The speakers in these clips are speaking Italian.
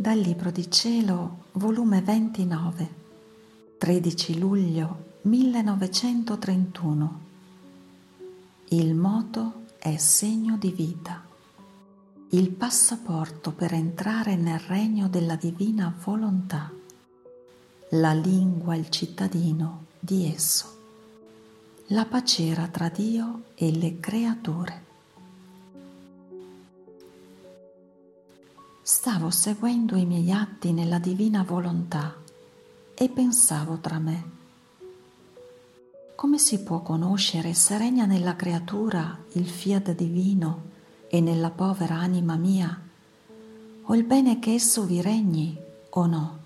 Dal Libro di Cielo, volume 29, 13 luglio 1931. Il moto è segno di vita, il passaporto per entrare nel regno della divina volontà, la lingua il cittadino di esso, la pacera tra Dio e le creature. Stavo seguendo i miei atti nella divina volontà e pensavo tra me, come si può conoscere se regna nella creatura il fiat divino e nella povera anima mia, o il bene che esso vi regni o no?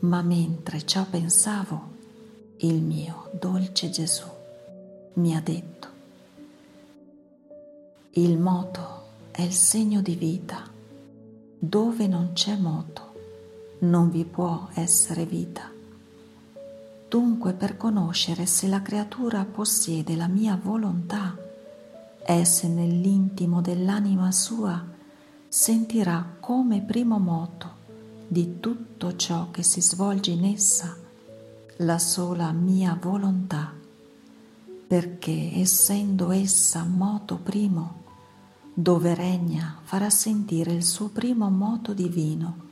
Ma mentre ciò pensavo, il mio dolce Gesù mi ha detto, il moto è il segno di vita. Dove non c'è moto, non vi può essere vita. Dunque per conoscere se la creatura possiede la mia volontà e se nell'intimo dell'anima sua sentirà come primo moto di tutto ciò che si svolge in essa la sola mia volontà, perché essendo essa moto primo, dove regna farà sentire il suo primo moto divino,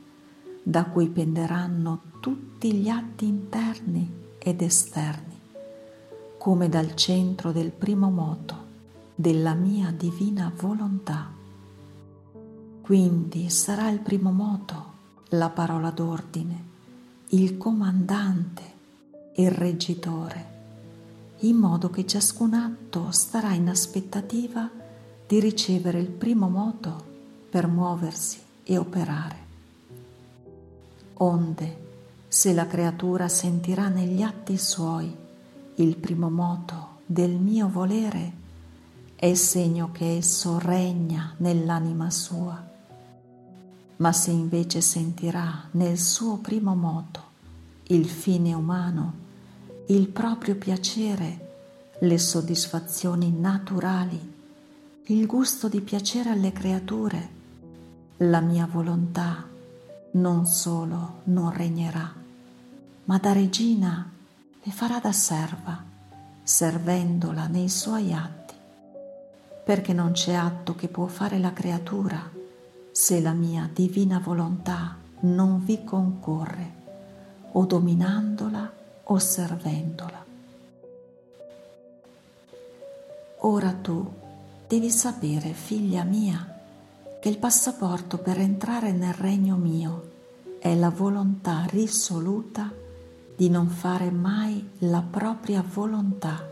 da cui penderanno tutti gli atti interni ed esterni, come dal centro del primo moto della mia divina volontà. Quindi sarà il primo moto la parola d'ordine, il comandante, il reggitore, in modo che ciascun atto starà in aspettativa di ricevere il primo moto per muoversi e operare. Onde, se la creatura sentirà negli atti suoi il primo moto del mio volere, è segno che esso regna nell'anima sua. Ma se invece sentirà nel suo primo moto il fine umano, il proprio piacere, le soddisfazioni naturali, il gusto di piacere alle creature, la mia volontà non solo non regnerà, ma da regina le farà da serva, servendola nei suoi atti, perché non c'è atto che può fare la creatura se la mia divina volontà non vi concorre, o dominandola o servendola. Ora tu Devi sapere, figlia mia, che il passaporto per entrare nel regno mio è la volontà risoluta di non fare mai la propria volontà,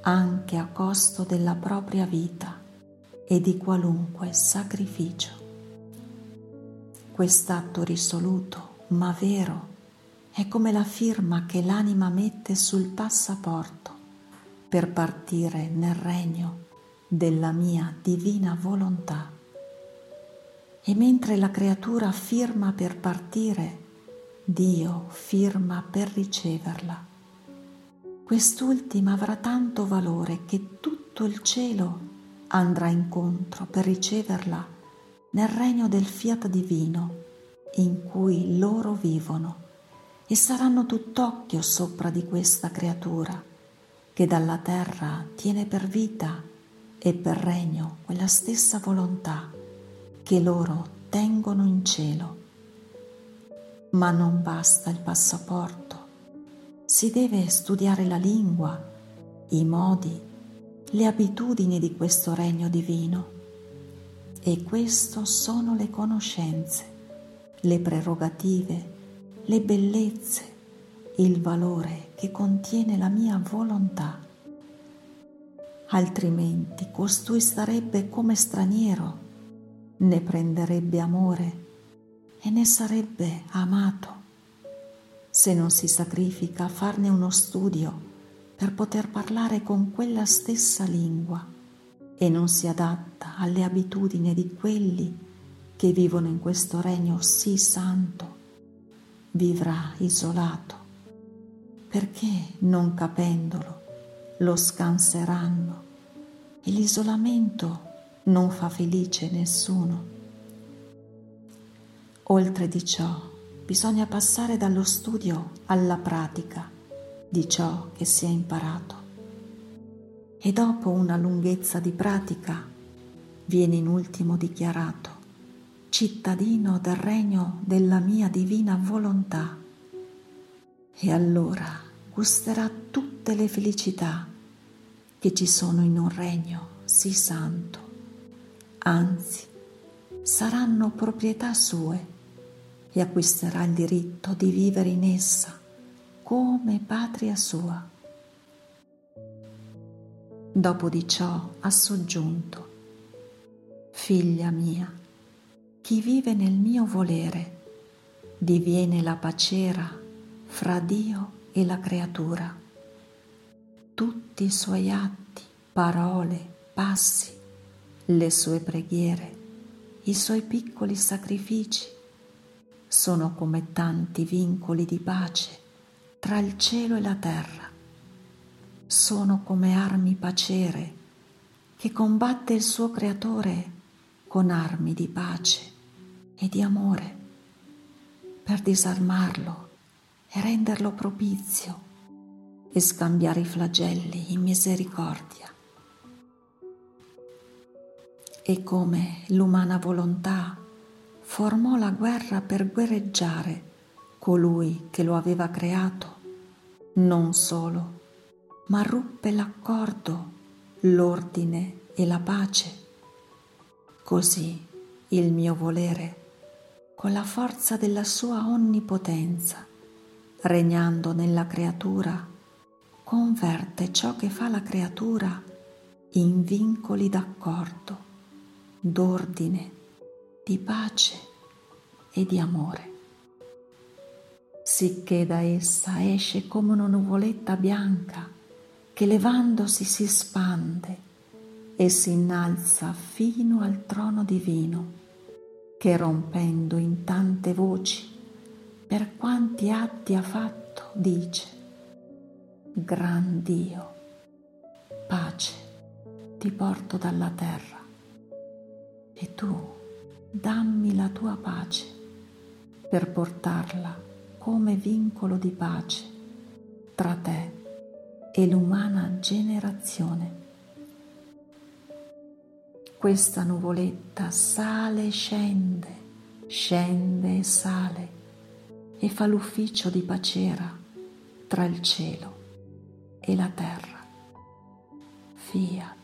anche a costo della propria vita e di qualunque sacrificio. Quest'atto risoluto, ma vero, è come la firma che l'anima mette sul passaporto per partire nel regno della mia divina volontà. E mentre la creatura firma per partire, Dio firma per riceverla. Quest'ultima avrà tanto valore che tutto il cielo andrà incontro per riceverla nel regno del fiat divino in cui loro vivono e saranno tutt'occhio sopra di questa creatura che dalla terra tiene per vita e per regno quella stessa volontà che loro tengono in cielo. Ma non basta il passaporto, si deve studiare la lingua, i modi, le abitudini di questo regno divino. E questo sono le conoscenze, le prerogative, le bellezze, il valore che contiene la mia volontà altrimenti costui starebbe come straniero, ne prenderebbe amore e ne sarebbe amato. Se non si sacrifica a farne uno studio per poter parlare con quella stessa lingua e non si adatta alle abitudini di quelli che vivono in questo regno sì santo, vivrà isolato, perché non capendolo lo scanseranno e l'isolamento non fa felice nessuno. Oltre di ciò, bisogna passare dallo studio alla pratica di ciò che si è imparato. E dopo una lunghezza di pratica viene in ultimo dichiarato cittadino del regno della mia divina volontà. E allora gusterà tutte le felicità che ci sono in un regno sì santo. Anzi, saranno proprietà sue e acquisterà il diritto di vivere in essa come patria sua. Dopo di ciò ha soggiunto, Figlia mia, chi vive nel mio volere diviene la pacera fra Dio e la creatura. Tutti i suoi atti, parole, passi, le sue preghiere, i suoi piccoli sacrifici sono come tanti vincoli di pace tra il cielo e la terra. Sono come armi pacere che combatte il suo creatore con armi di pace e di amore per disarmarlo e renderlo propizio e scambiare i flagelli in misericordia. E come l'umana volontà formò la guerra per guerreggiare colui che lo aveva creato. Non solo, ma ruppe l'accordo, l'ordine e la pace. Così il mio volere, con la forza della sua onnipotenza, regnando nella creatura, converte ciò che fa la creatura in vincoli d'accordo, d'ordine, di pace e di amore. Sicché da essa esce come una nuvoletta bianca che levandosi si spande e si innalza fino al trono divino, che rompendo in tante voci, per quanti atti ha fatto, dice, Gran Dio, pace ti porto dalla terra e tu dammi la tua pace per portarla come vincolo di pace tra te e l'umana generazione. Questa nuvoletta sale e scende, scende e sale e fa l'ufficio di pacera tra il cielo e la terra. Fiat.